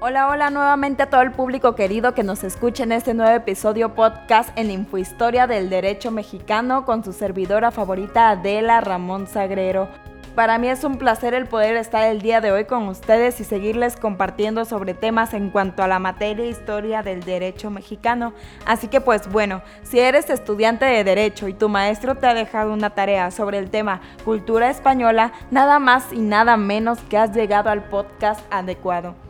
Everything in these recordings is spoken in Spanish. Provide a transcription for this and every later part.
Hola, hola nuevamente a todo el público querido que nos escucha en este nuevo episodio podcast en Infohistoria del Derecho Mexicano con su servidora favorita Adela Ramón Sagrero. Para mí es un placer el poder estar el día de hoy con ustedes y seguirles compartiendo sobre temas en cuanto a la materia e historia del derecho mexicano. Así que pues bueno, si eres estudiante de derecho y tu maestro te ha dejado una tarea sobre el tema cultura española, nada más y nada menos que has llegado al podcast adecuado.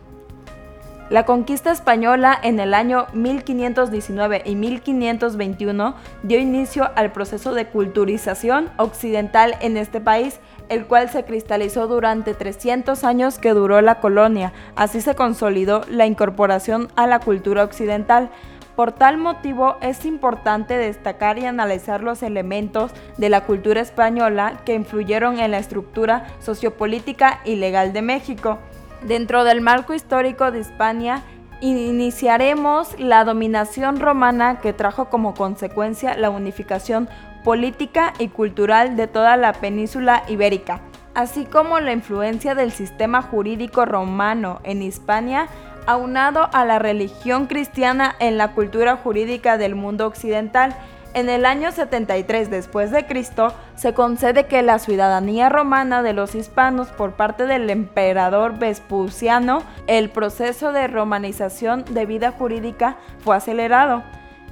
La conquista española en el año 1519 y 1521 dio inicio al proceso de culturización occidental en este país, el cual se cristalizó durante 300 años que duró la colonia. Así se consolidó la incorporación a la cultura occidental. Por tal motivo es importante destacar y analizar los elementos de la cultura española que influyeron en la estructura sociopolítica y legal de México. Dentro del marco histórico de Hispania, iniciaremos la dominación romana que trajo como consecuencia la unificación política y cultural de toda la península ibérica, así como la influencia del sistema jurídico romano en Hispania, aunado a la religión cristiana en la cultura jurídica del mundo occidental en el año 73 después de Cristo se concede que la ciudadanía romana de los hispanos por parte del emperador Vespuciano, el proceso de romanización de vida jurídica fue acelerado.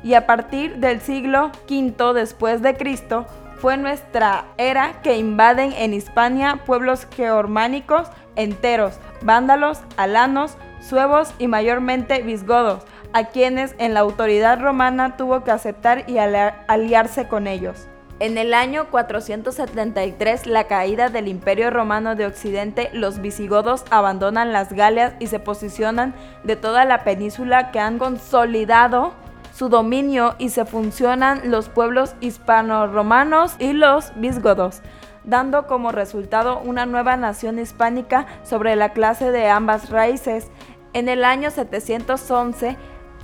Y a partir del siglo V después de Cristo fue nuestra era que invaden en Hispania pueblos germánicos enteros, vándalos, alanos, suevos y mayormente visigodos a quienes en la autoridad romana tuvo que aceptar y aliarse con ellos. En el año 473, la caída del Imperio Romano de Occidente, los visigodos abandonan las Galias y se posicionan de toda la península que han consolidado su dominio y se funcionan los pueblos hispano-romanos y los visigodos, dando como resultado una nueva nación hispánica sobre la clase de ambas raíces. En el año 711,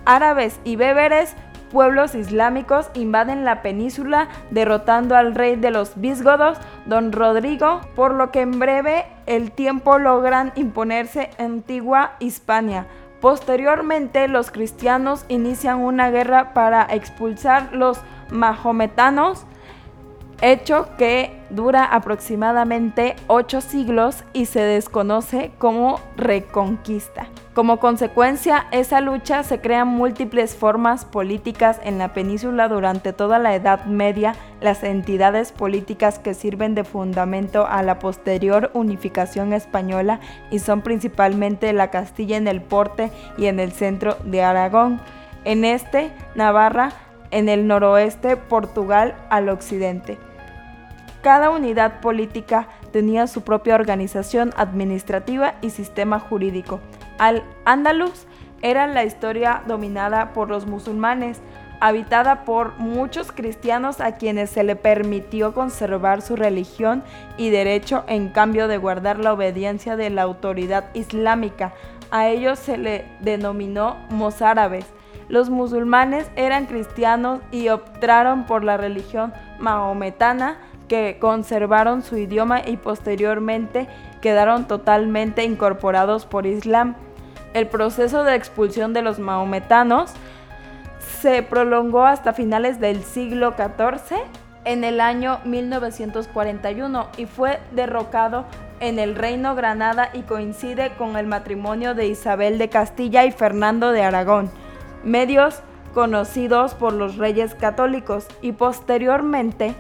árabes y beberes, pueblos islámicos invaden la península derrotando al rey de los visigodos, don Rodrigo, por lo que en breve el tiempo logran imponerse Antigua Hispania. Posteriormente los cristianos inician una guerra para expulsar los mahometanos hecho que dura aproximadamente ocho siglos y se desconoce como reconquista. Como consecuencia, esa lucha se crean múltiples formas políticas en la península durante toda la Edad Media, las entidades políticas que sirven de fundamento a la posterior unificación española y son principalmente la Castilla en el porte y en el centro de Aragón. En este, Navarra, en el noroeste, Portugal al occidente. Cada unidad política tenía su propia organización administrativa y sistema jurídico. Al Andalus era la historia dominada por los musulmanes, habitada por muchos cristianos a quienes se le permitió conservar su religión y derecho en cambio de guardar la obediencia de la autoridad islámica. A ellos se le denominó mozárabes. Los musulmanes eran cristianos y optaron por la religión mahometana, que conservaron su idioma y posteriormente quedaron totalmente incorporados por Islam. El proceso de expulsión de los maometanos se prolongó hasta finales del siglo XIV en el año 1941 y fue derrocado en el Reino Granada y coincide con el matrimonio de Isabel de Castilla y Fernando de Aragón, medios conocidos por los reyes católicos y posteriormente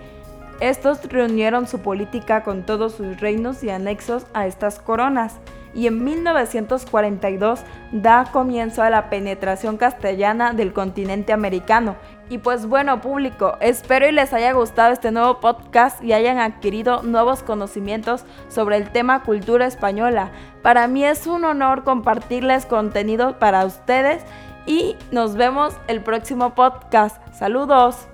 estos reunieron su política con todos sus reinos y anexos a estas coronas, y en 1942 da comienzo a la penetración castellana del continente americano. Y pues bueno público, espero y les haya gustado este nuevo podcast y hayan adquirido nuevos conocimientos sobre el tema cultura española. Para mí es un honor compartirles contenido para ustedes y nos vemos el próximo podcast. Saludos.